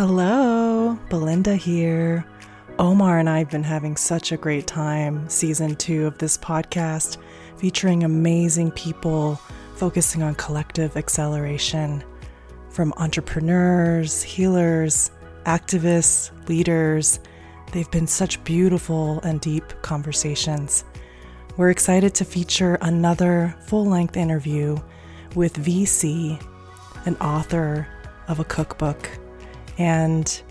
Hello, Belinda here. Omar and I have been having such a great time season two of this podcast, featuring amazing people focusing on collective acceleration from entrepreneurs, healers, activists, leaders. They've been such beautiful and deep conversations. We're excited to feature another full length interview with VC, an author of a cookbook. And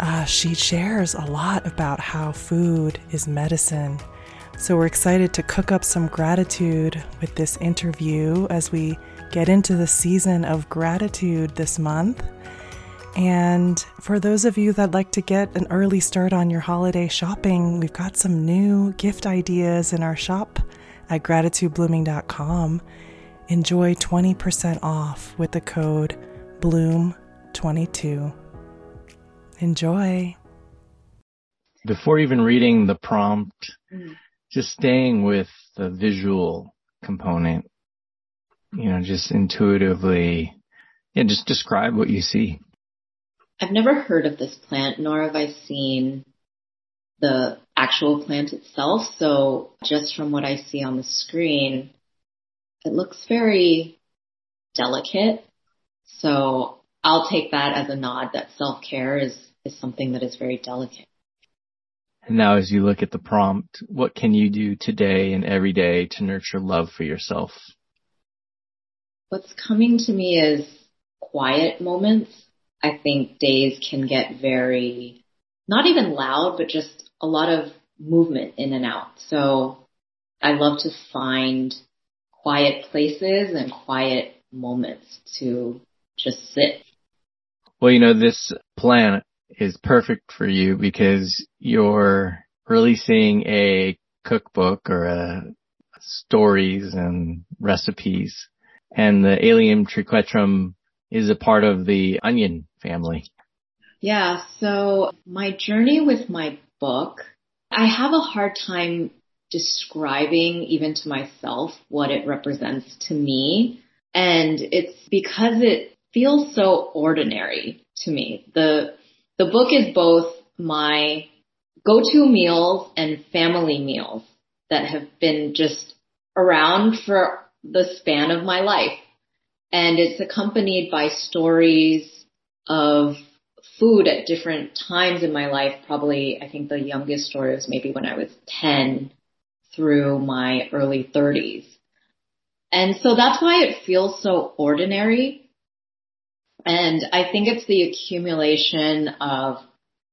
uh, she shares a lot about how food is medicine. So we're excited to cook up some gratitude with this interview as we get into the season of gratitude this month. And for those of you that like to get an early start on your holiday shopping, we've got some new gift ideas in our shop at gratitudeblooming.com. Enjoy 20% off with the code BLOOM22. Enjoy. Before even reading the prompt, mm. just staying with the visual component, you know, just intuitively, yeah, just describe what you see. I've never heard of this plant, nor have I seen the actual plant itself. So just from what I see on the screen, it looks very delicate. So I'll take that as a nod that self-care is is something that is very delicate. And now as you look at the prompt, what can you do today and every day to nurture love for yourself? What's coming to me is quiet moments. I think days can get very, not even loud, but just a lot of movement in and out. So I love to find quiet places and quiet moments to just sit. Well, you know, this plan is perfect for you because you're releasing a cookbook or a stories and recipes and the Allium triquetrum is a part of the onion family. Yeah. So my journey with my book, I have a hard time describing even to myself what it represents to me. And it's because it feels so ordinary to me. The the book is both my go-to meals and family meals that have been just around for the span of my life. And it's accompanied by stories of food at different times in my life. Probably, I think the youngest story was maybe when I was 10 through my early 30s. And so that's why it feels so ordinary and I think it's the accumulation of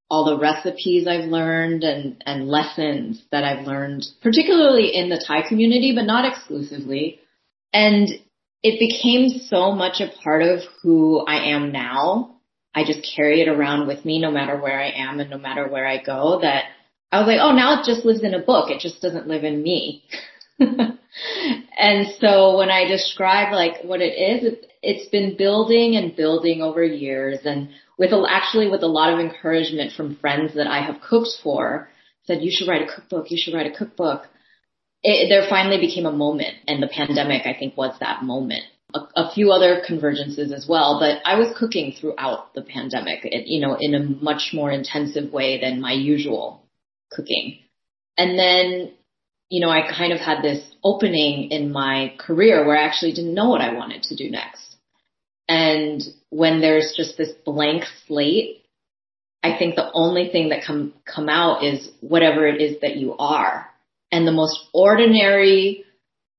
all the recipes I've learned and, and lessons that I've learned, particularly in the Thai community, but not exclusively. And it became so much a part of who I am now. I just carry it around with me no matter where I am and no matter where I go that I was like, oh, now it just lives in a book. It just doesn't live in me. and so when I describe like what it is, it's been building and building over years and with actually with a lot of encouragement from friends that I have cooked for said, you should write a cookbook, you should write a cookbook. It, there finally became a moment and the pandemic I think was that moment. A, a few other convergences as well, but I was cooking throughout the pandemic, it, you know, in a much more intensive way than my usual cooking. And then you know, I kind of had this opening in my career where I actually didn't know what I wanted to do next. And when there's just this blank slate, I think the only thing that come come out is whatever it is that you are. And the most ordinary,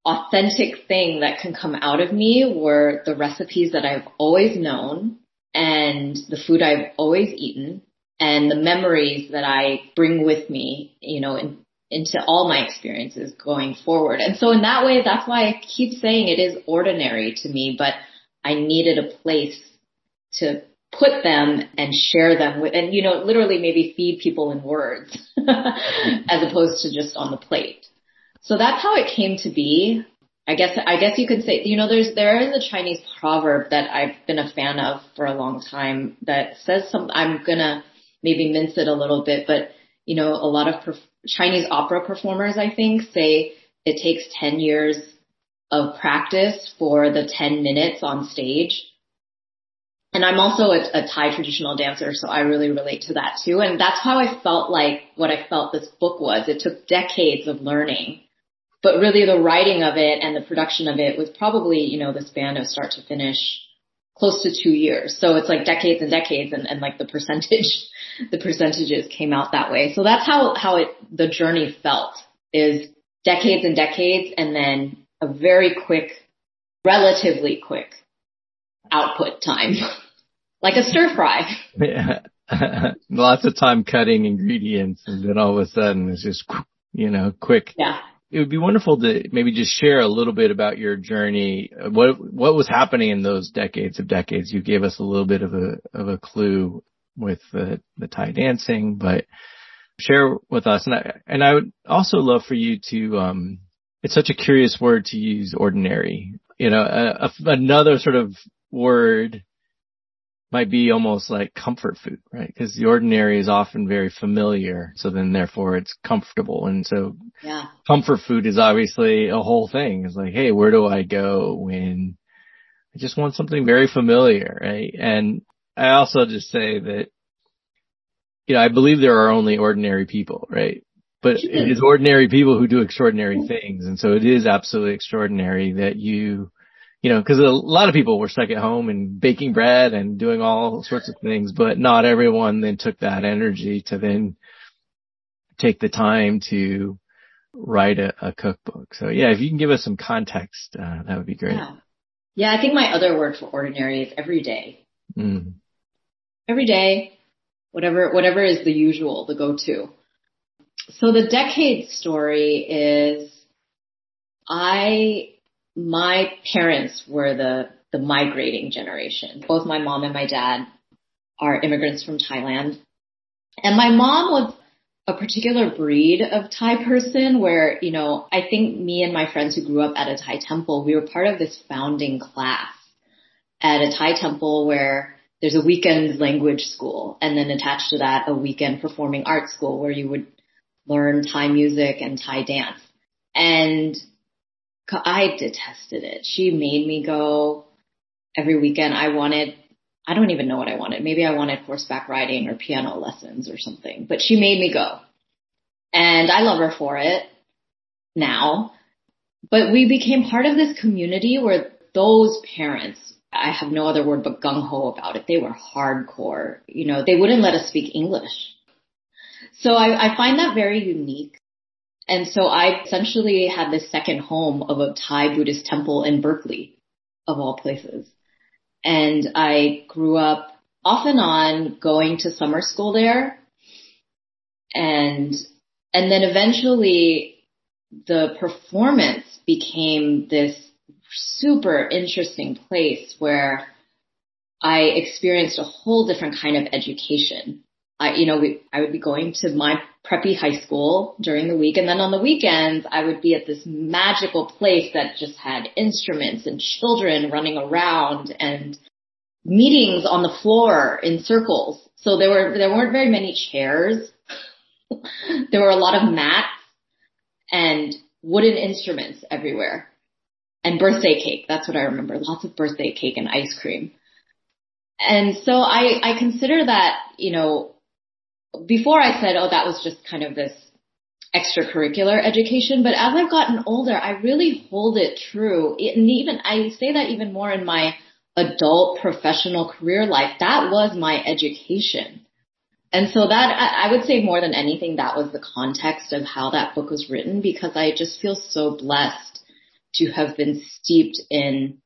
authentic thing that can come out of me were the recipes that I've always known and the food I've always eaten and the memories that I bring with me, you know, in, into all my experiences going forward. And so in that way, that's why I keep saying it is ordinary to me, but I needed a place to put them and share them with, and you know, literally maybe feed people in words as opposed to just on the plate. So that's how it came to be. I guess, I guess you could say, you know, there's, there is a Chinese proverb that I've been a fan of for a long time that says some, I'm gonna maybe mince it a little bit, but you know, a lot of Chinese opera performers, I think, say it takes 10 years of practice for the 10 minutes on stage. And I'm also a, a Thai traditional dancer, so I really relate to that too. And that's how I felt like what I felt this book was. It took decades of learning, but really the writing of it and the production of it was probably, you know, the span of start to finish close to two years. So it's like decades and decades and, and like the percentage, the percentages came out that way. So that's how, how it, the journey felt is decades and decades and then a very quick, relatively quick output time. like a stir fry. Yeah. Lots of time cutting ingredients and then all of a sudden it's just, you know, quick. Yeah. It would be wonderful to maybe just share a little bit about your journey. What, what was happening in those decades of decades? You gave us a little bit of a, of a clue with the, the Thai dancing, but share with us. And I, and I would also love for you to, um, it's such a curious word to use ordinary, you know, a, a, another sort of word might be almost like comfort food, right? Because the ordinary is often very familiar. So then therefore it's comfortable. And so yeah. comfort food is obviously a whole thing. It's like, Hey, where do I go when I just want something very familiar, right? And I also just say that, you know, I believe there are only ordinary people, right? But it is ordinary people who do extraordinary things. And so it is absolutely extraordinary that you you know, cause a lot of people were stuck at home and baking bread and doing all sorts of things, but not everyone then took that energy to then take the time to write a, a cookbook. So yeah, if you can give us some context, uh, that would be great. Yeah. yeah. I think my other word for ordinary is every day. Mm. Every day, whatever, whatever is the usual, the go-to. So the decade story is I my parents were the, the migrating generation. Both my mom and my dad are immigrants from Thailand. And my mom was a particular breed of Thai person where, you know, I think me and my friends who grew up at a Thai temple, we were part of this founding class at a Thai temple where there's a weekend language school and then attached to that a weekend performing arts school where you would learn Thai music and Thai dance. And I detested it. She made me go every weekend. I wanted, I don't even know what I wanted. Maybe I wanted horseback riding or piano lessons or something, but she made me go. And I love her for it now. But we became part of this community where those parents, I have no other word but gung ho about it. They were hardcore. You know, they wouldn't let us speak English. So I, I find that very unique. And so I essentially had this second home of a Thai Buddhist temple in Berkeley, of all places. And I grew up off and on going to summer school there. And, and then eventually the performance became this super interesting place where I experienced a whole different kind of education. I, you know, we, I would be going to my preppy high school during the week. And then on the weekends, I would be at this magical place that just had instruments and children running around and meetings on the floor in circles. So there were, there weren't very many chairs. there were a lot of mats and wooden instruments everywhere and birthday cake. That's what I remember. Lots of birthday cake and ice cream. And so I, I consider that, you know, before I said, oh, that was just kind of this extracurricular education, but as I've gotten older, I really hold it true. And even, I say that even more in my adult professional career life. That was my education. And so that, I would say more than anything, that was the context of how that book was written because I just feel so blessed to have been steeped in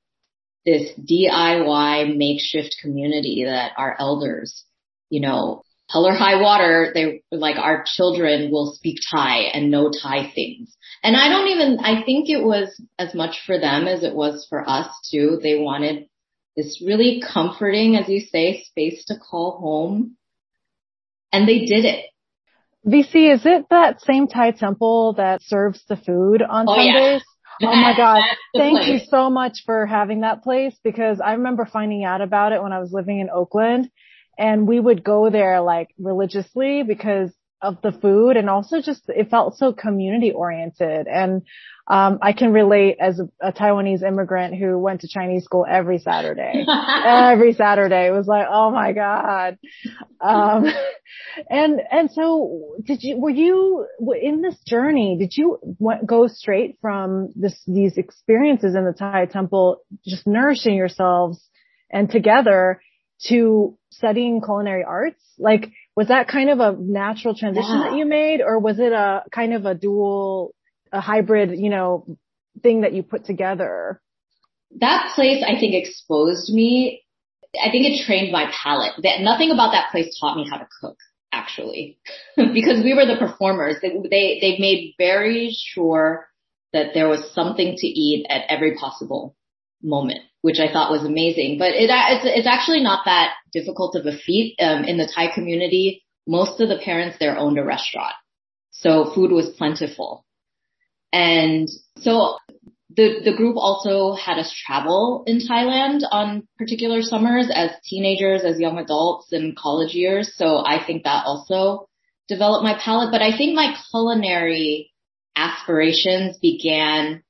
this DIY makeshift community that our elders, you know, hell or high water, they like our children will speak Thai and know Thai things. And I don't even, I think it was as much for them as it was for us too. They wanted this really comforting, as you say, space to call home. And they did it. VC, is it that same Thai temple that serves the food on oh, Sundays? Yeah. Oh my God. Thank place. you so much for having that place because I remember finding out about it when I was living in Oakland and we would go there like religiously because of the food and also just it felt so community oriented and um, I can relate as a, a, Taiwanese immigrant who went to Chinese school every Saturday. every Saturday. It was like, oh my God. Um, and, and so did you, were you in this journey, did you go straight from this, these experiences in the Thai temple, just nourishing yourselves and together to studying culinary arts? Like, was that kind of a natural transition yeah. that you made or was it a kind of a dual a hybrid, you know, thing that you put together? That place, I think, exposed me. I think it trained my palate. That nothing about that place taught me how to cook, actually, because we were the performers. They, they they made very sure that there was something to eat at every possible moment, which I thought was amazing. But it, it's, it's actually not that difficult of a feat. Um, in the Thai community, most of the parents there owned a restaurant. So food was plentiful. And so the, the group also had us travel in Thailand on particular summers as teenagers, as young adults and college years. So I think that also developed my palate, but I think my culinary aspirations began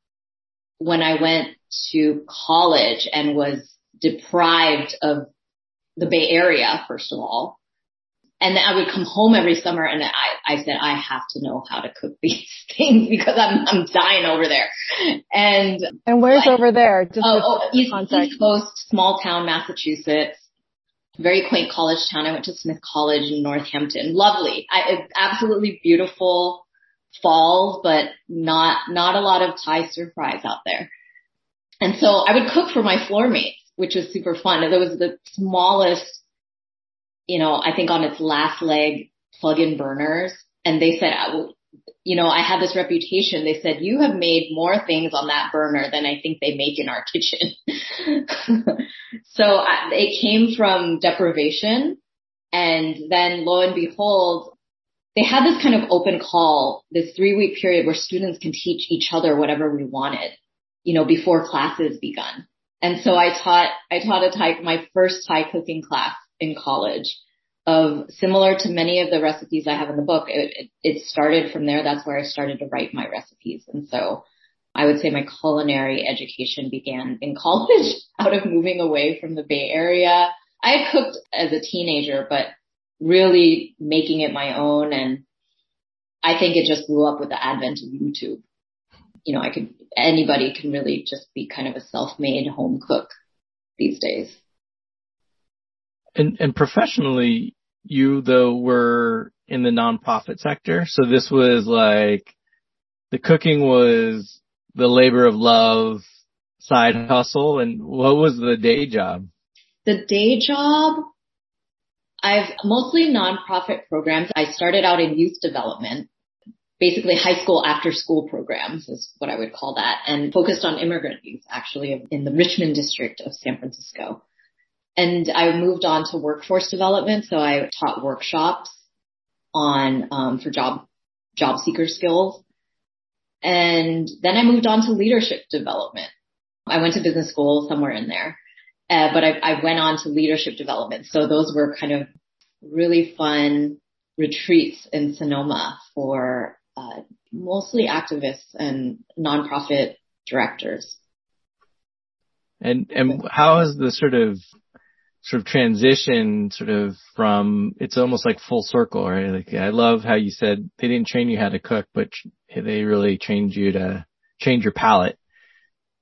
when I went to college and was deprived of the Bay Area, first of all, and then I would come home every summer and I, I said, I have to know how to cook these things because I'm, I'm dying over there. And, and where's over there? Just oh, oh East, East Coast, small town, Massachusetts. Very quaint college town. I went to Smith College in Northampton. Lovely. I, absolutely beautiful falls, but not, not a lot of Thai stir fries out there. And so I would cook for my floor mates, which was super fun. It was the smallest you know, I think on its last leg plug-in burners and they said, you know, I had this reputation. They said, you have made more things on that burner than I think they make in our kitchen. so I, it came from deprivation. And then lo and behold, they had this kind of open call, this three week period where students can teach each other whatever we wanted, you know, before classes begun. And so I taught, I taught a Thai, my first Thai cooking class in college of similar to many of the recipes I have in the book. It, it, started from there. That's where I started to write my recipes. And so I would say my culinary education began in college out of moving away from the Bay Area. I cooked as a teenager, but really making it my own. And I think it just blew up with the advent of YouTube. You know, I could, anybody can really just be kind of a self-made home cook these days. And, and professionally, you though were in the nonprofit sector. So this was like the cooking was the labor of love side hustle. And what was the day job? The day job, I've mostly nonprofit programs. I started out in youth development, basically high school after school programs is what I would call that and focused on immigrant youth actually in the Richmond district of San Francisco. And I moved on to workforce development. So I taught workshops on, um, for job, job seeker skills. And then I moved on to leadership development. I went to business school somewhere in there. Uh, but I, I went on to leadership development. So those were kind of really fun retreats in Sonoma for uh, mostly activists and nonprofit directors. And and how has the sort of sort of transition sort of from, it's almost like full circle, right? Like I love how you said they didn't train you how to cook, but they really trained you to change your palate.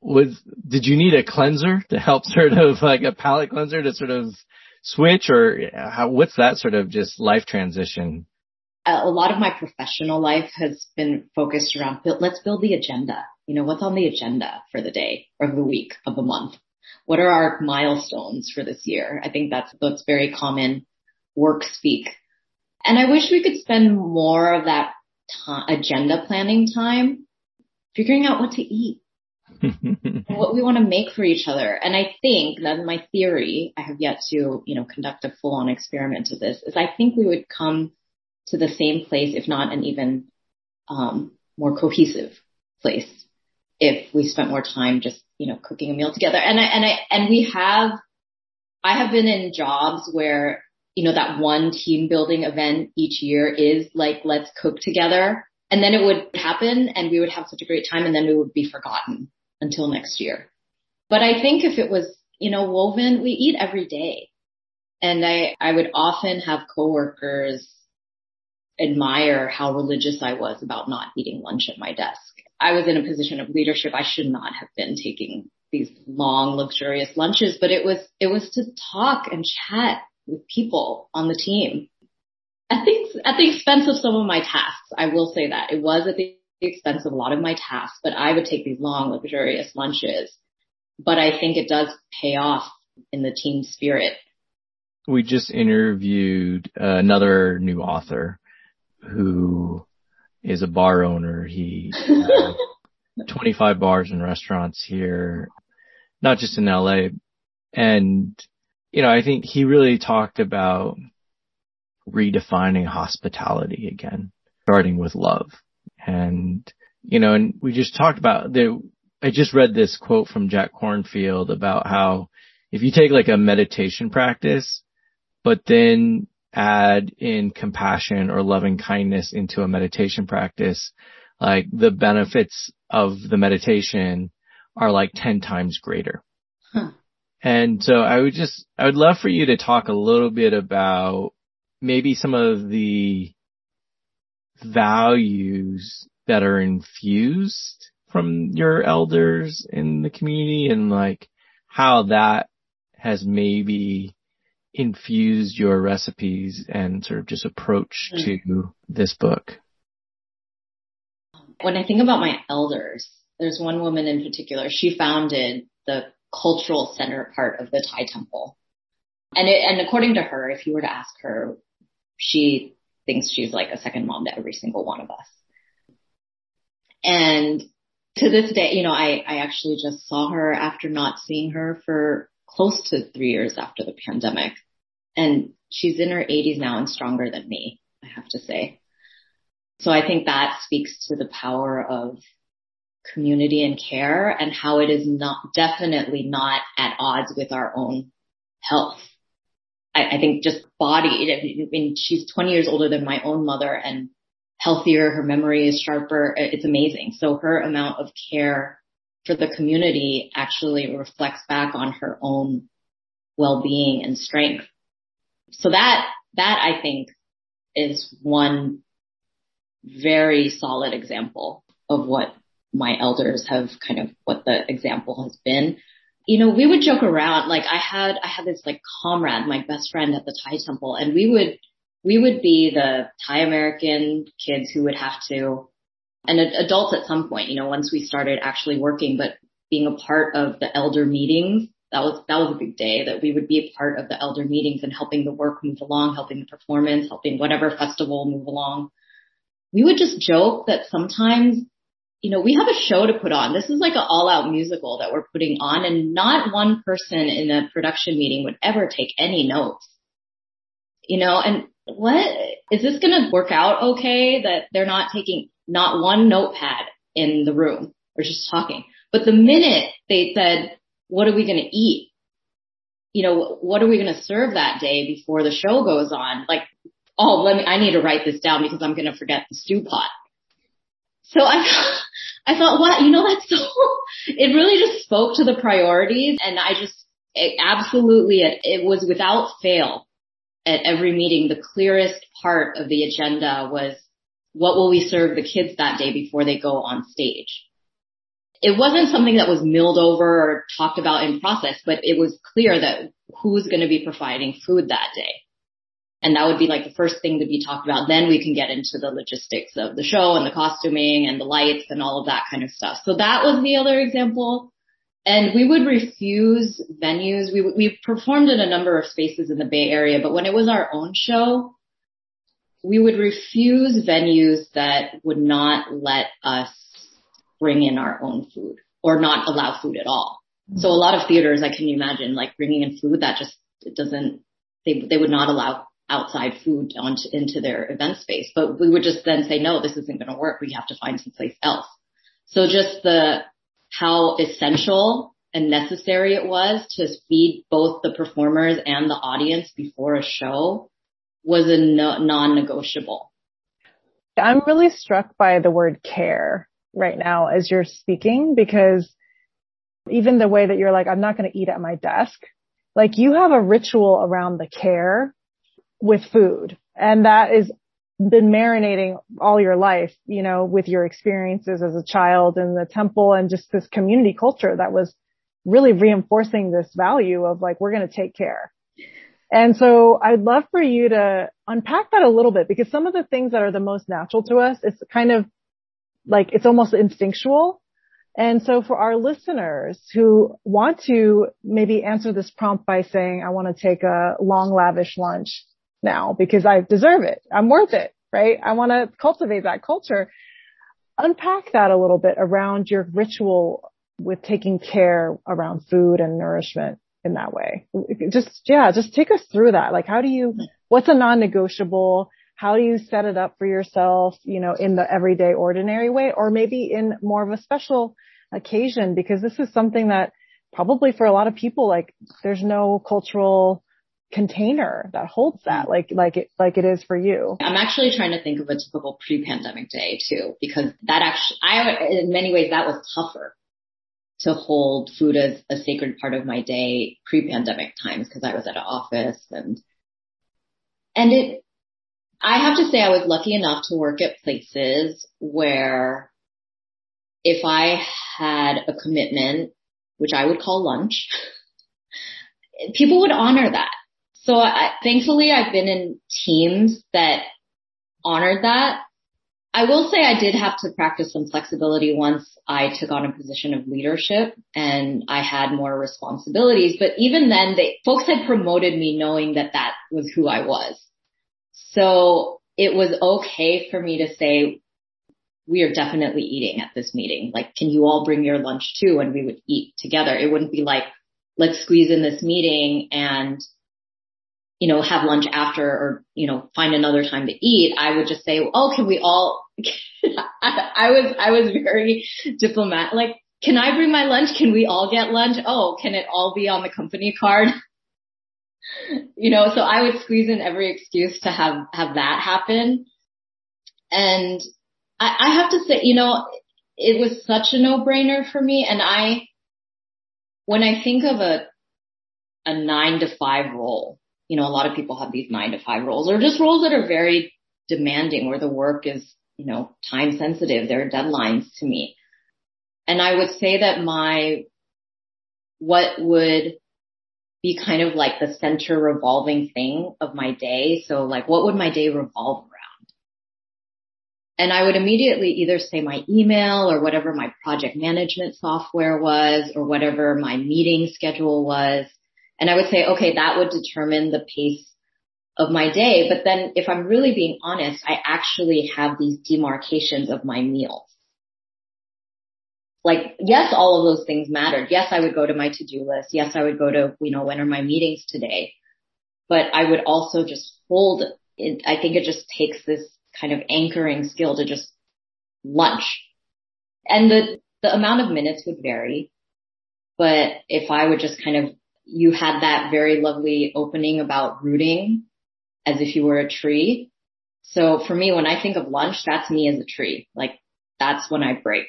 Was, did you need a cleanser to help sort of like a palate cleanser to sort of switch or how, what's that sort of just life transition? A lot of my professional life has been focused around let's build the agenda. You know, what's on the agenda for the day or the week of the month? what are our milestones for this year? I think that's, that's very common work speak. And I wish we could spend more of that agenda planning time figuring out what to eat what we want to make for each other. And I think that my theory, I have yet to, you know, conduct a full on experiment of this, is I think we would come to the same place, if not an even um, more cohesive place if we spent more time just, you know, cooking a meal together. And I, and I, and we have, I have been in jobs where you know, that one team building event each year is like, let's cook together. And then it would happen and we would have such a great time and then it would be forgotten until next year. But I think if it was, you know, woven, we eat every day. And I, I would often have coworkers admire how religious I was about not eating lunch at my desk. I was in a position of leadership. I should not have been taking these long, luxurious lunches, but it was, it was to talk and chat with people on the team. I think at the expense of some of my tasks, I will say that it was at the expense of a lot of my tasks, but I would take these long, luxurious lunches. But I think it does pay off in the team spirit. We just interviewed another new author who is a bar owner. He uh, 25 bars and restaurants here, not just in LA. And, you know, I think he really talked about redefining hospitality again, starting with love. And, you know, and we just talked about the, I just read this quote from Jack Kornfield about how if you take like a meditation practice, but then add in compassion or loving kindness into a meditation practice, like the benefits of the meditation are like 10 times greater. Huh. And so I would just, I would love for you to talk a little bit about maybe some of the values that are infused from your elders in the community and like how that has maybe infused your recipes and sort of just approach mm. to this book? When I think about my elders, there's one woman in particular. She founded the cultural center part of the Thai temple. And it, and according to her, if you were to ask her, she thinks she's like a second mom to every single one of us. And to this day, you know, I, I actually just saw her after not seeing her for close to three years after the pandemic. And she's in her 80s now and stronger than me, I have to say. So I think that speaks to the power of community and care and how it is not definitely not at odds with our own health. I, I think just body, I mean, she's 20 years older than my own mother and healthier. Her memory is sharper. It's amazing. So her amount of care for the community actually reflects back on her own well-being and strength. So that, that I think is one very solid example of what my elders have kind of what the example has been. You know, we would joke around, like I had, I had this like comrade, my best friend at the Thai temple and we would, we would be the Thai American kids who would have to, and adults at some point, you know, once we started actually working, but being a part of the elder meetings that was that was a big day that we would be a part of the elder meetings and helping the work move along, helping the performance, helping whatever festival move along. We would just joke that sometimes, you know, we have a show to put on. This is like an all out musical that we're putting on and not one person in a production meeting would ever take any notes. You know, and what is this going to work out okay that they're not taking not one notepad in the room or just talking. But the minute they said, what are we going to eat? You know, what are we going to serve that day before the show goes on? Like, oh, let me, I need to write this down because I'm going to forget the stew pot. So I, I thought, wow, you know, that's so, it really just spoke to the priorities and I just, it absolutely, it, it was without fail at every meeting. The clearest part of the agenda was what will we serve the kids that day before they go on stage? it wasn't something that was milled over or talked about in process, but it was clear that who's going to be providing food that day. And that would be like the first thing to be talked about. Then we can get into the logistics of the show and the costuming and the lights and all of that kind of stuff. So that was the other example. And we would refuse venues. We, we performed in a number of spaces in the Bay Area, but when it was our own show, we would refuse venues that would not let us bring in our own food or not allow food at all. Mm-hmm. So a lot of theaters, I can imagine like bringing in food that just it doesn't, they, they would not allow outside food onto, into their event space, but we would just then say, no, this isn't going to work. We have to find someplace else. So just the, how essential and necessary it was to feed both the performers and the audience before a show was a no, non-negotiable. I'm really struck by the word care right now as you're speaking because even the way that you're like, I'm not going to eat at my desk, like you have a ritual around the care with food and that is been marinating all your life, you know, with your experiences as a child in the temple and just this community culture that was really reinforcing this value of like, we're going to take care. And so I'd love for you to unpack that a little bit because some of the things that are the most natural to us, it's kind of like, it's almost instinctual. And so for our listeners who want to maybe answer this prompt by saying, I want to take a long lavish lunch now because I deserve it. I'm worth it, right? I want to cultivate that culture. Unpack that a little bit around your ritual with taking care around food and nourishment in that way. Just, yeah, just take us through that. Like, how do you, what's a non-negotiable? How do you set it up for yourself, you know, in the everyday ordinary way or maybe in more of a special occasion? Because this is something that probably for a lot of people, like there's no cultural container that holds that mm. like like it like it is for you. I'm actually trying to think of a typical pre-pandemic day too because that actually i in many ways that was tougher to hold food as a sacred part of my day pre-pandemic times because i was at an office and and it i have to say i was lucky enough to work at places where if i had a commitment which i would call lunch people would honor that so I, thankfully I've been in teams that honored that. I will say I did have to practice some flexibility once I took on a position of leadership and I had more responsibilities. But even then, they, folks had promoted me knowing that that was who I was. So it was okay for me to say, we are definitely eating at this meeting. Like, can you all bring your lunch too? And we would eat together. It wouldn't be like, let's squeeze in this meeting and you know, have lunch after or, you know, find another time to eat, I would just say, oh, can we all, I, was, I was very diplomatic. Like, can I bring my lunch? Can we all get lunch? Oh, can it all be on the company card? you know, so I would squeeze in every excuse to have, have that happen. And I, I have to say, you know, it was such a no brainer for me. And I, when I think of a, a nine to five role, you know, a lot of people have these nine to five roles or just roles that are very demanding where the work is, you know, time sensitive. There are deadlines to meet. And I would say that my, what would be kind of like the center revolving thing of my day. So like, what would my day revolve around? And I would immediately either say my email or whatever my project management software was or whatever my meeting schedule was. And I would say, okay, that would determine the pace of my day. But then if I'm really being honest, I actually have these demarcations of my meals. Like, yes, all of those things mattered. Yes, I would go to my to-do list. Yes, I would go to, you know, when are my meetings today? But I would also just hold it. I think it just takes this kind of anchoring skill to just lunch. And the, the amount of minutes would vary. But if I would just kind of you had that very lovely opening about rooting as if you were a tree. So for me, when I think of lunch, that's me as a tree. Like that's when I break.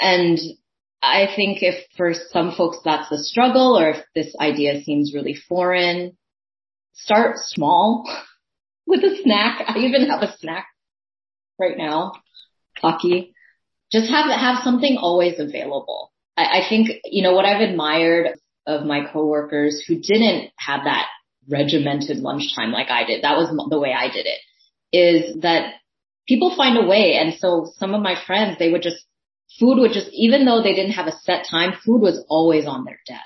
And I think if for some folks that's the struggle or if this idea seems really foreign, start small with a snack. I even have a snack right now, Taki. Just have, have something always available. I, I think, you know, what I've admired of my coworkers who didn't have that regimented lunchtime like I did. That was the way I did it is that people find a way. And so some of my friends, they would just, food would just, even though they didn't have a set time, food was always on their desk.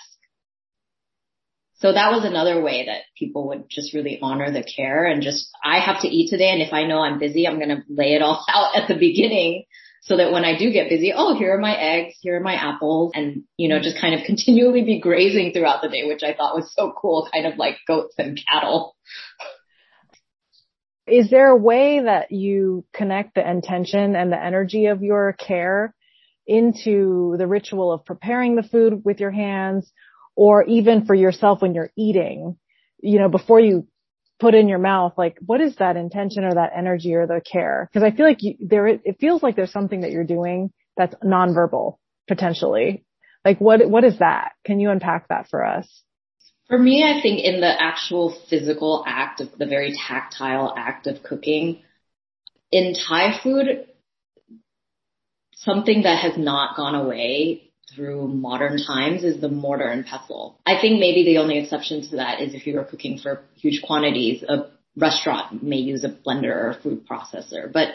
So that was another way that people would just really honor the care and just, I have to eat today. And if I know I'm busy, I'm going to lay it all out at the beginning so that when I do get busy, oh, here are my eggs, here are my apples, and, you know, just kind of continually be grazing throughout the day, which I thought was so cool, kind of like goats and cattle. Is there a way that you connect the intention and the energy of your care into the ritual of preparing the food with your hands or even for yourself when you're eating, you know, before you put in your mouth, like what is that intention or that energy or the care? Cause I feel like you, there, it feels like there's something that you're doing that's nonverbal potentially. Like what, what is that? Can you unpack that for us? For me, I think in the actual physical act of the very tactile act of cooking, in Thai food, something that has not gone away through modern times is the mortar and pestle. I think maybe the only exception to that is if you are cooking for huge quantities, a restaurant may use a blender or a food processor. But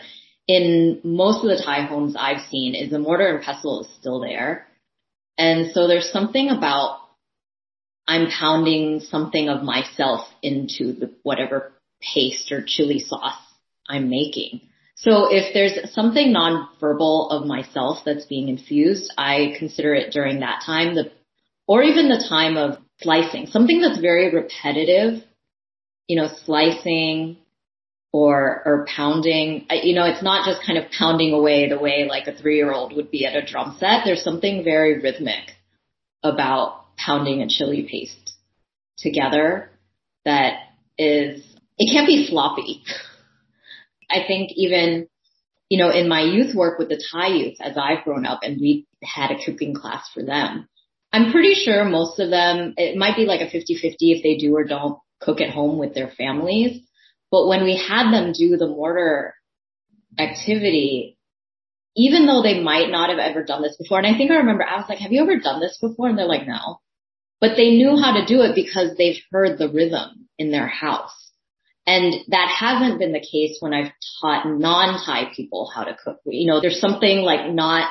in most of the Thai homes I've seen is the mortar and pestle is still there. And so there's something about I'm pounding something of myself into the whatever paste or chili sauce I'm making. So if there's something nonverbal of myself that's being infused, I consider it during that time, the, or even the time of slicing, something that's very repetitive, you know, slicing or, or pounding, you know, it's not just kind of pounding away the way like a three year old would be at a drum set. There's something very rhythmic about pounding a chili paste together that is, it can't be sloppy. I think even, you know, in my youth work with the Thai youth as I've grown up and we had a cooking class for them, I'm pretty sure most of them, it might be like a 50-50 if they do or don't cook at home with their families. But when we had them do the mortar activity, even though they might not have ever done this before, and I think I remember I was like, have you ever done this before? And they're like, no. But they knew how to do it because they've heard the rhythm in their house. And that hasn't been the case when I've taught non-Thai people how to cook. You know, there's something like not,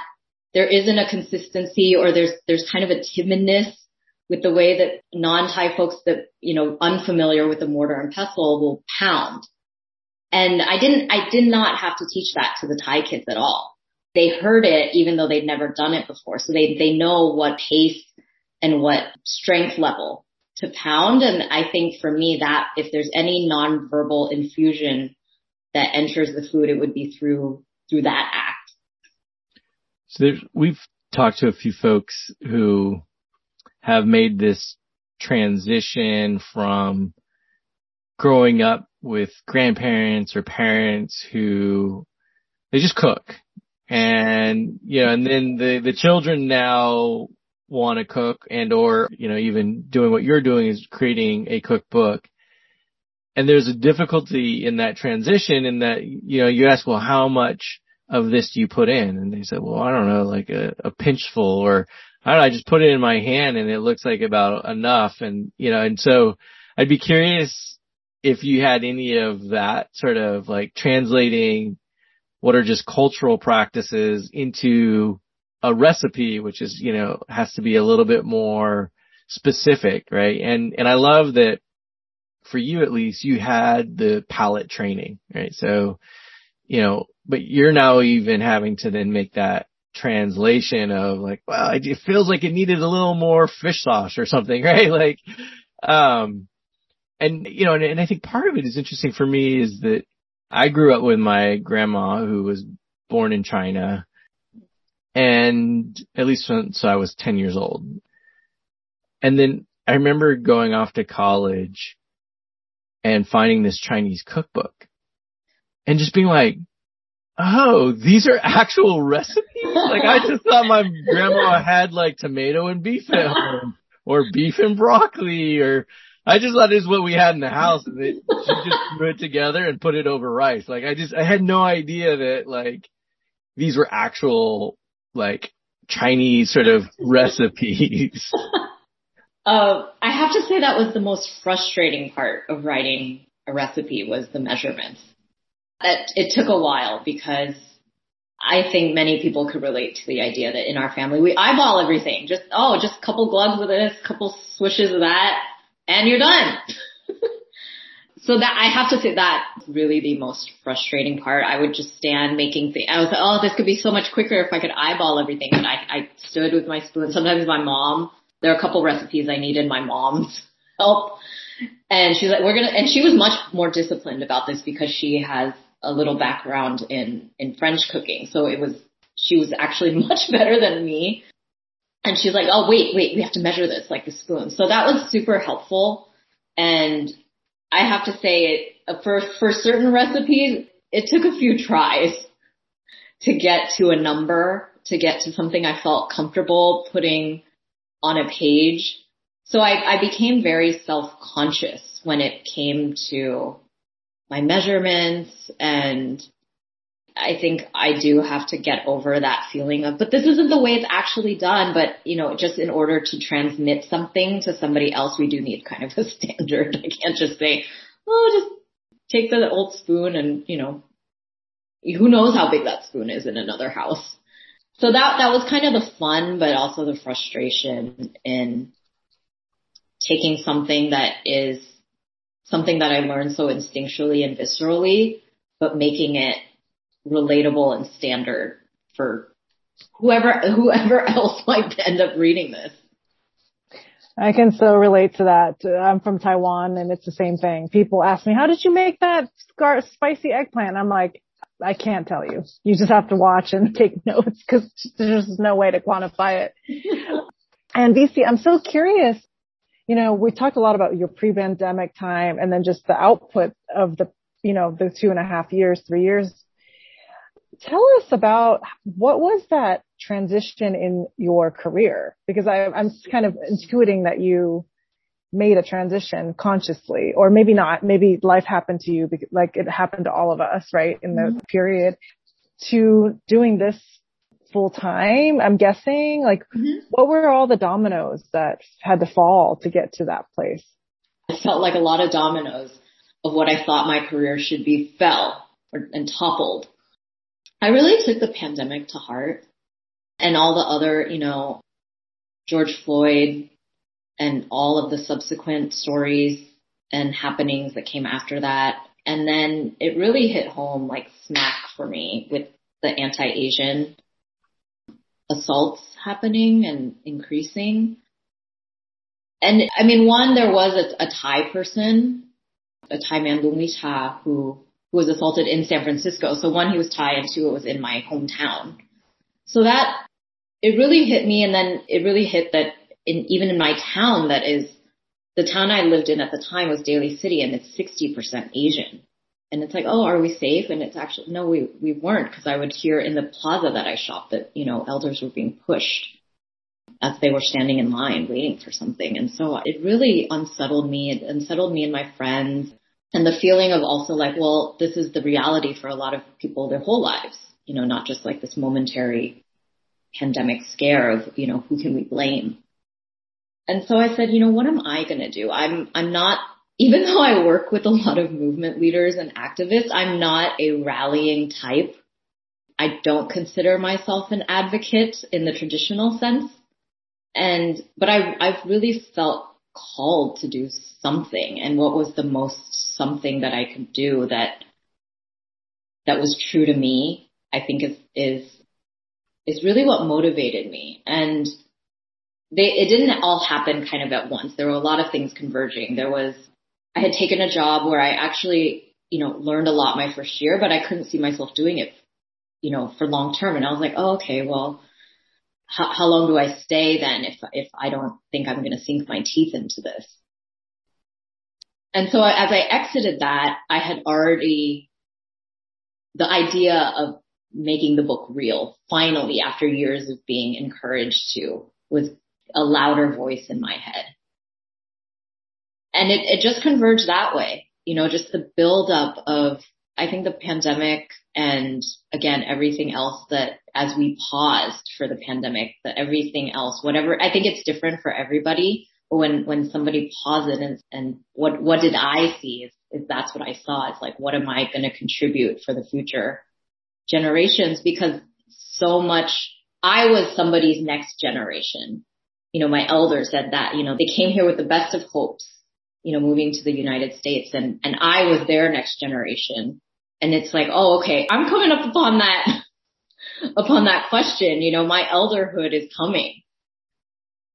there isn't a consistency or there's, there's kind of a timidness with the way that non-Thai folks that, you know, unfamiliar with the mortar and pestle will pound. And I didn't, I did not have to teach that to the Thai kids at all. They heard it even though they'd never done it before. So they, they know what pace and what strength level to pound. And I think for me that if there's any nonverbal infusion that enters the food, it would be through, through that act. So we've talked to a few folks who have made this transition from growing up with grandparents or parents who they just cook and you know and then the the children now want to cook and or, you know, even doing what you're doing is creating a cookbook. And there's a difficulty in that transition in that, you know, you ask, well, how much of this do you put in? And they said, well, I don't know, like a, a pinchful or I don't know, I just put it in my hand and it looks like about enough. And, you know, and so I'd be curious if you had any of that sort of like translating what are just cultural practices into a recipe, which is, you know, has to be a little bit more specific, right? And, and I love that for you at least, you had the palate training, right? So, you know, but you're now even having to then make that translation of like, well, it feels like it needed a little more fish sauce or something, right? Like, um, and you know, and, and I think part of it is interesting for me is that I grew up with my grandma who was born in China and at least since I was 10 years old. And then I remember going off to college and finding this Chinese cookbook and just being like, Oh, these are actual recipes? like I just thought my grandma had like tomato and beef at home or beef and broccoli or I just thought this is what we had in the house and it, she just threw it together and put it over rice. Like I just, I had no idea that like these were actual like Chinese sort of recipes? Uh, I have to say that was the most frustrating part of writing a recipe was the measurements. That it took a while because I think many people could relate to the idea that in our family we eyeball everything. Just oh, just a couple gloves of this, a couple swishes of that, and you're done. So that I have to say that really the most frustrating part. I would just stand making things. I was like, oh, this could be so much quicker if I could eyeball everything. And I, I stood with my spoon. Sometimes my mom, there are a couple recipes I needed my mom's help. And she's like, we're gonna, and she was much more disciplined about this because she has a little background in, in French cooking. So it was she was actually much better than me. And she's like, oh, wait, wait, we have to measure this, like the spoon. So that was super helpful. And I have to say it, uh, for, for certain recipes, it took a few tries to get to a number, to get to something I felt comfortable putting on a page. So I, I became very self-conscious when it came to my measurements and I think I do have to get over that feeling of, but this isn't the way it's actually done. But, you know, just in order to transmit something to somebody else, we do need kind of a standard. I can't just say, oh, just take the old spoon and, you know, who knows how big that spoon is in another house. So that, that was kind of the fun, but also the frustration in taking something that is something that I learned so instinctually and viscerally, but making it relatable and standard for whoever whoever else might end up reading this. I can so relate to that. I'm from Taiwan and it's the same thing. People ask me, how did you make that scar- spicy eggplant? I'm like, I can't tell you. You just have to watch and take notes because there's no way to quantify it. and VC, I'm so curious. You know, we talked a lot about your pre-pandemic time and then just the output of the, you know, the two and a half years, three years tell us about what was that transition in your career? Because I, I'm kind of intuiting that you made a transition consciously, or maybe not. Maybe life happened to you, like it happened to all of us, right? In the mm-hmm. period to doing this full time. I'm guessing, like, mm-hmm. what were all the dominoes that had to fall to get to that place? I felt like a lot of dominoes of what I thought my career should be fell or, and toppled I really took the pandemic to heart and all the other, you know, George Floyd and all of the subsequent stories and happenings that came after that. And then it really hit home like smack for me with the anti-Asian assaults happening and increasing. And I mean, one, there was a, a Thai person, a Thai man, Lung Vicha, who who was assaulted in San Francisco. So one, he was Thai and two, it was in my hometown. So that, it really hit me and then it really hit that in, even in my town that is, the town I lived in at the time was Daly City and it's 60% Asian. And it's like, oh, are we safe? And it's actually, no, we, we weren't because I would hear in the plaza that I shopped that, you know, elders were being pushed as they were standing in line waiting for something. And so it really unsettled me. It unsettled me and my friends and the feeling of also like, well, this is the reality for a lot of people their whole lives, you know, not just like this momentary pandemic scare of, you know, who can we blame? And so I said, you know, what am I going to do? I'm, I'm not, even though I work with a lot of movement leaders and activists, I'm not a rallying type. I don't consider myself an advocate in the traditional sense. And, but I, I've really felt called to do something and what was the most something that I could do that that was true to me, I think is is is really what motivated me. And they it didn't all happen kind of at once. There were a lot of things converging. There was I had taken a job where I actually, you know, learned a lot my first year, but I couldn't see myself doing it, you know, for long term. And I was like, oh, okay, well, how, how long do I stay then if if I don't think I'm going to sink my teeth into this? And so as I exited that, I had already the idea of making the book real finally after years of being encouraged to was a louder voice in my head. And it, it just converged that way, you know, just the buildup of, I think the pandemic and again, everything else that as we paused for the pandemic, that everything else, whatever, I think it's different for everybody, But when when somebody pauses and, and what what did I see is, is that's what I saw. It's like what am I going to contribute for the future generations? Because so much I was somebody's next generation. You know, my elder said that. You know, they came here with the best of hopes. You know, moving to the United States, and and I was their next generation. And it's like, oh, okay, I'm coming up upon that upon that question. You know, my elderhood is coming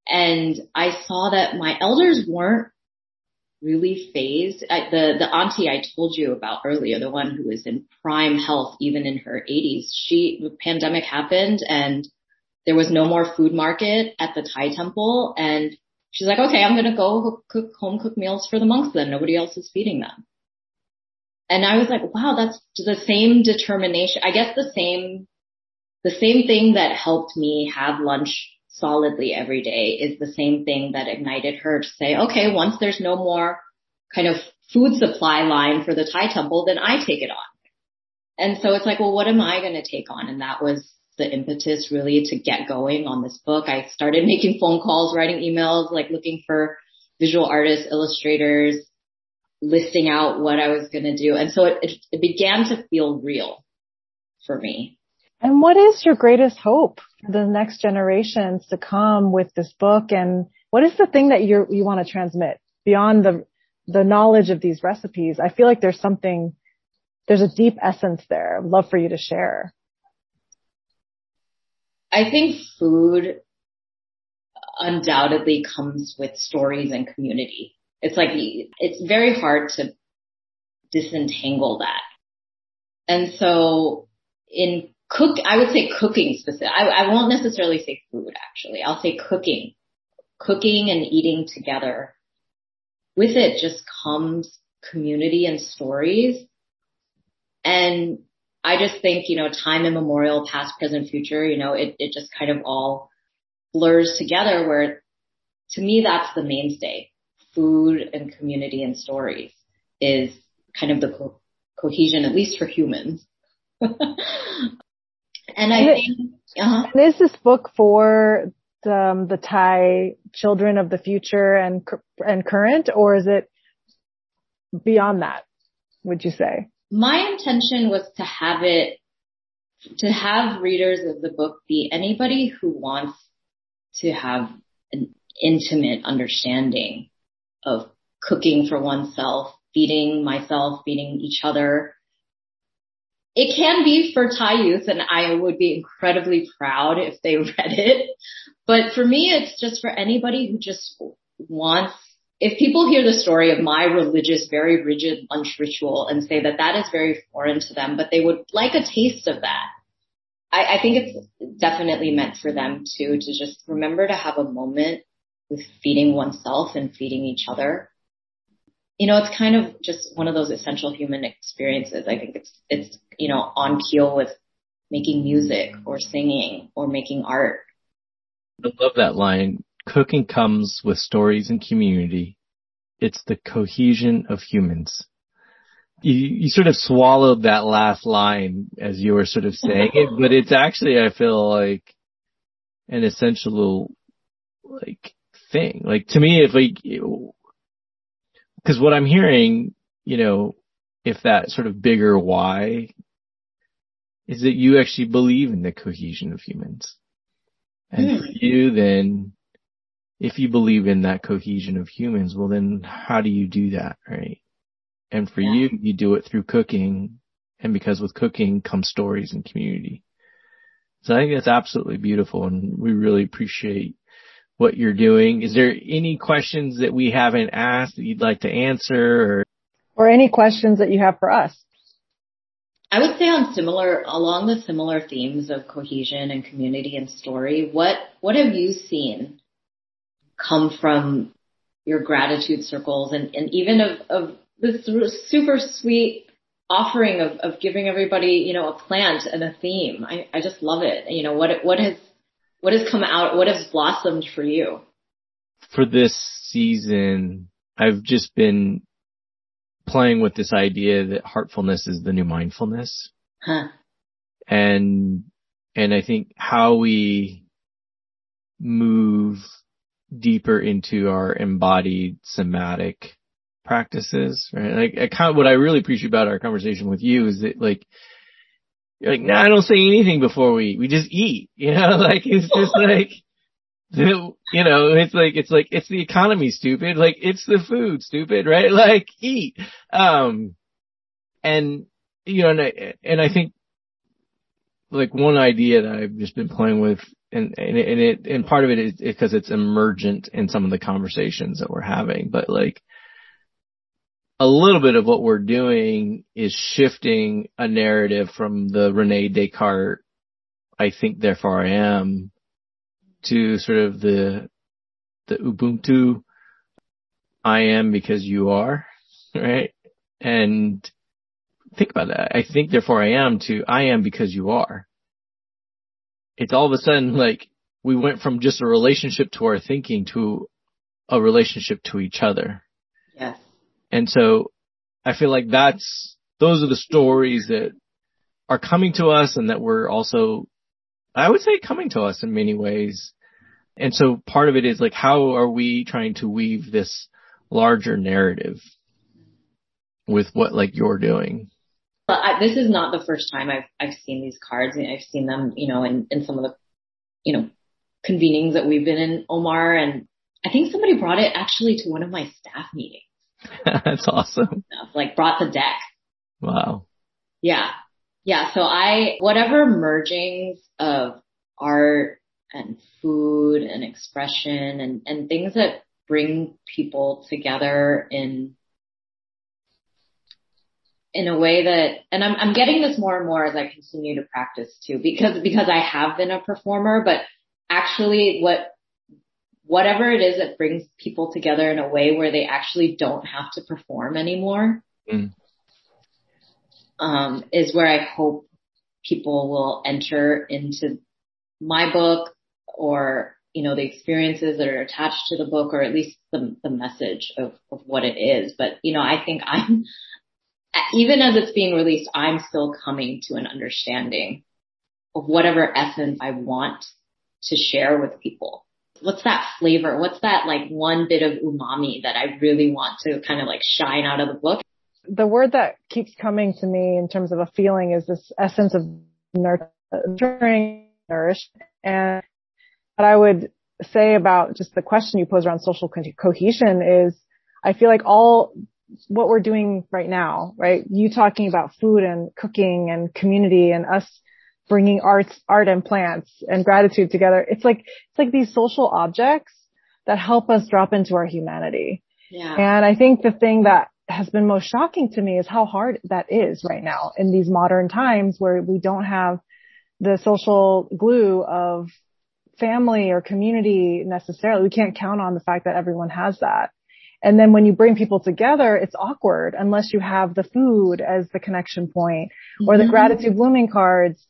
and I saw that my elders weren't really fazed. I, the the auntie I told you about earlier, the one who was in prime health even in her 80s, she the pandemic happened and there was no more food market at the Thai temple and she's like, "Okay, I'm going to go cook home cook meals for the monks then. Nobody else is feeding them." And I was like, "Wow, that's the same determination. I guess the same the same thing that helped me have lunch solidly every day is the same thing that ignited her to say, okay, once there's no more kind of food supply line for the Thai temple, then I take it on. And so it's like, well, what am I going to take on? And that was the impetus really to get going on this book. I started making phone calls, writing emails, like looking for visual artists, illustrators, listing out what I was going to do. And so it, it, it began to feel real for me. And what is your greatest hope for the next generations to come with this book? And what is the thing that you you want to transmit beyond the the knowledge of these recipes? I feel like there's something, there's a deep essence there. I'd love for you to share. I think food undoubtedly comes with stories and community. It's like, it's very hard to disentangle that. And so in cook, I would say cooking specific. I, I won't necessarily say food actually. I'll say cooking, cooking and eating together. With it just comes community and stories. And I just think, you know, time immemorial, past, present, future, you know, it, it just kind of all blurs together where to me, that's the mainstay. Food and community and stories is kind of the co- cohesion, at least for humans. And I think, uh-huh. This book for the, um, the Thai children of the future and, and current, or is it beyond that, would you say? My intention was to have it, to have readers of the book be anybody who wants to have an intimate understanding of cooking for oneself, feeding myself, feeding each other, it can be for Thai youth and I would be incredibly proud if they read it. But for me, it's just for anybody who just wants, if people hear the story of my religious, very rigid lunch ritual and say that that is very foreign to them, but they would like a taste of that. I, I think it's definitely meant for them too, to just remember to have a moment with feeding oneself and feeding each other you know, it's kind of just one of those essential human experiences. I think it's, it's, you know, on keel with making music or singing or making art. I love that line. Cooking comes with stories and community. It's the cohesion of humans. You, you sort of swallowed that last line as you were sort of saying it, but it's actually, I feel like an essential, like, thing. Like to me, if like, because what I'm hearing, you know, if that sort of bigger why is that you actually believe in the cohesion of humans. And mm. for you then, if you believe in that cohesion of humans, well then how do you do that, right? And for yeah. you, you do it through cooking. And because with cooking comes stories and community. So I think that's absolutely beautiful and we really appreciate what you're doing. Is there any questions that we haven't asked that you'd like to answer or? Or any questions that you have for us? I would say on similar, along the similar themes of cohesion and community and story, what, what have you seen come from your gratitude circles and, and even of, of this super sweet offering of, of giving everybody, you know, a plant and a theme. I, I just love it. You know, what, what has what has come out? What has blossomed for you? For this season, I've just been playing with this idea that heartfulness is the new mindfulness. Huh. And, and I think how we move deeper into our embodied somatic practices, right? Like, I kind of, what I really appreciate about our conversation with you is that like, you're like, no, nah, I don't say anything before we eat. We just eat, you know, like it's just like, you know, it's like, it's like, it's the economy, stupid. Like it's the food, stupid, right? Like eat. Um, and, you know, and I, and I think like one idea that I've just been playing with and, and, and it, and part of it is because it's emergent in some of the conversations that we're having, but like, a little bit of what we're doing is shifting a narrative from the Rene Descartes, I think therefore I am, to sort of the, the Ubuntu, I am because you are, right? And think about that. I think therefore I am to I am because you are. It's all of a sudden like we went from just a relationship to our thinking to a relationship to each other. Yes. And so I feel like that's, those are the stories that are coming to us and that we're also, I would say coming to us in many ways. And so part of it is like, how are we trying to weave this larger narrative with what like you're doing? Well, I, this is not the first time I've, I've seen these cards and I've seen them, you know, in, in some of the, you know, convenings that we've been in Omar and I think somebody brought it actually to one of my staff meetings. That's awesome. Like brought the deck. Wow. Yeah. Yeah. So I, whatever mergings of art and food and expression and, and things that bring people together in, in a way that, and I'm, I'm getting this more and more as I continue to practice too, because, because I have been a performer, but actually what whatever it is that brings people together in a way where they actually don't have to perform anymore mm. um, is where I hope people will enter into my book or you know the experiences that are attached to the book or at least the, the message of, of what it is but you know i think i'm even as it's being released i'm still coming to an understanding of whatever essence i want to share with people what's that flavor? What's that like one bit of umami that I really want to kind of like shine out of the book? The word that keeps coming to me in terms of a feeling is this essence of nurturing, nourished. And what I would say about just the question you pose around social co- cohesion is I feel like all what we're doing right now, right? You talking about food and cooking and community and us bringing arts, art and plants and gratitude together. It's like, it's like these social objects that help us drop into our humanity. Yeah. And I think the thing that has been most shocking to me is how hard that is right now in these modern times where we don't have the social glue of family or community necessarily. We can't count on the fact that everyone has that. And then when you bring people together, it's awkward unless you have the food as the connection point or the mm-hmm. gratitude blooming cards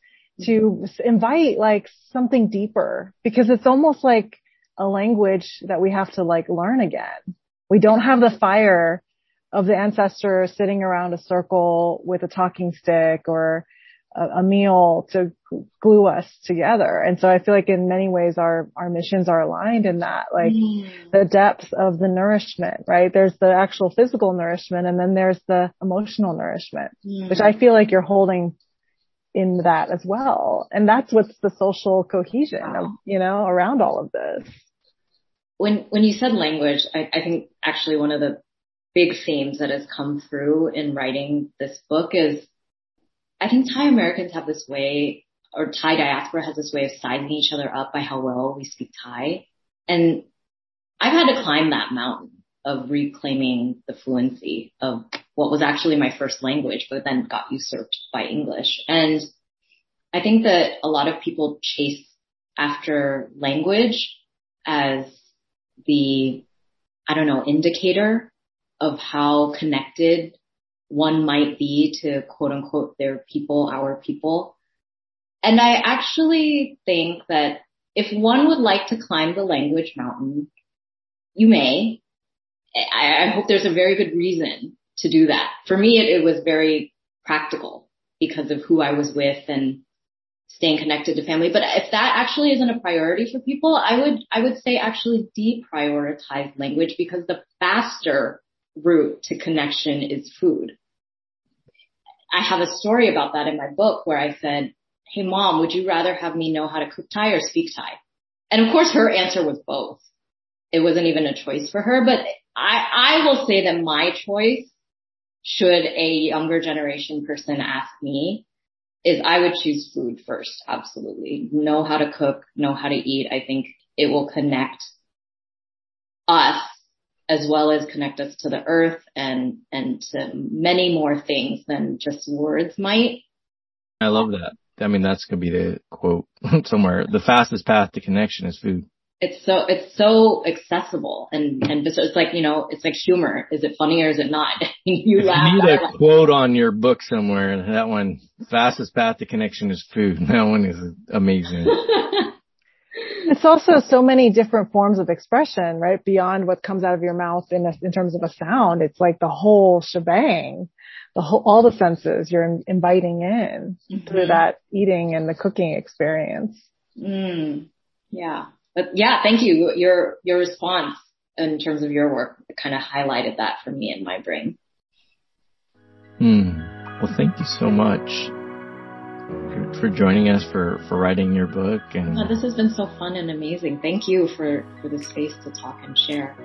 to invite like something deeper because it's almost like a language that we have to like learn again. We don't have the fire of the ancestors sitting around a circle with a talking stick or a, a, meal to glue us together. And so I feel like in many ways our, our missions are aligned in that, like mm. the depth of the nourishment, right? There's the actual physical nourishment and then there's the emotional nourishment, mm. which I feel like you're holding in that as well. And that's what's the social cohesion of, you know, around all of this. When, when you said language, I, I think actually one of the big themes that has come through in writing this book is I think Thai Americans have this way or Thai diaspora has this way of sizing each other up by how well we speak Thai. And I've had to climb that mountain of reclaiming the fluency of what was actually my first language, but then got usurped by English. And I think that a lot of people chase after language as the, I don't know, indicator of how connected one might be to quote unquote their people, our people. And I actually think that if one would like to climb the language mountain, you may, I, hope there's a very good reason to do that. For me, it, it was very practical because of who I was with and staying connected to family. But if that actually isn't a priority for people, I would, I would say actually deprioritize language because the faster route to connection is food. I have a story about that in my book where I said, Hey mom, would you rather have me know how to cook Thai or speak Thai? And of course her answer was both. It wasn't even a choice for her, but I, I will say that my choice, should a younger generation person ask me, is I would choose food first. Absolutely. Know how to cook, know how to eat. I think it will connect us as well as connect us to the earth and, and to many more things than just words might. I love that. I mean, that's going to be the quote somewhere. The fastest path to connection is food. It's so, it's so accessible and, and so it's like, you know, it's like humor. Is it funny or is it not? you if laugh. You need a quote on your book somewhere. That one, fastest path to connection is food. That one is amazing. it's also so many different forms of expression, right? Beyond what comes out of your mouth in a, in terms of a sound. It's like the whole shebang the whole, all the senses you're inviting in mm-hmm. through that eating and the cooking experience. Mm, yeah. But yeah, thank you. Your, your response in terms of your work kind of highlighted that for me in my brain. Hmm. Well, thank you so much for, for joining us for, for writing your book and oh, this has been so fun and amazing. Thank you for, for the space to talk and share.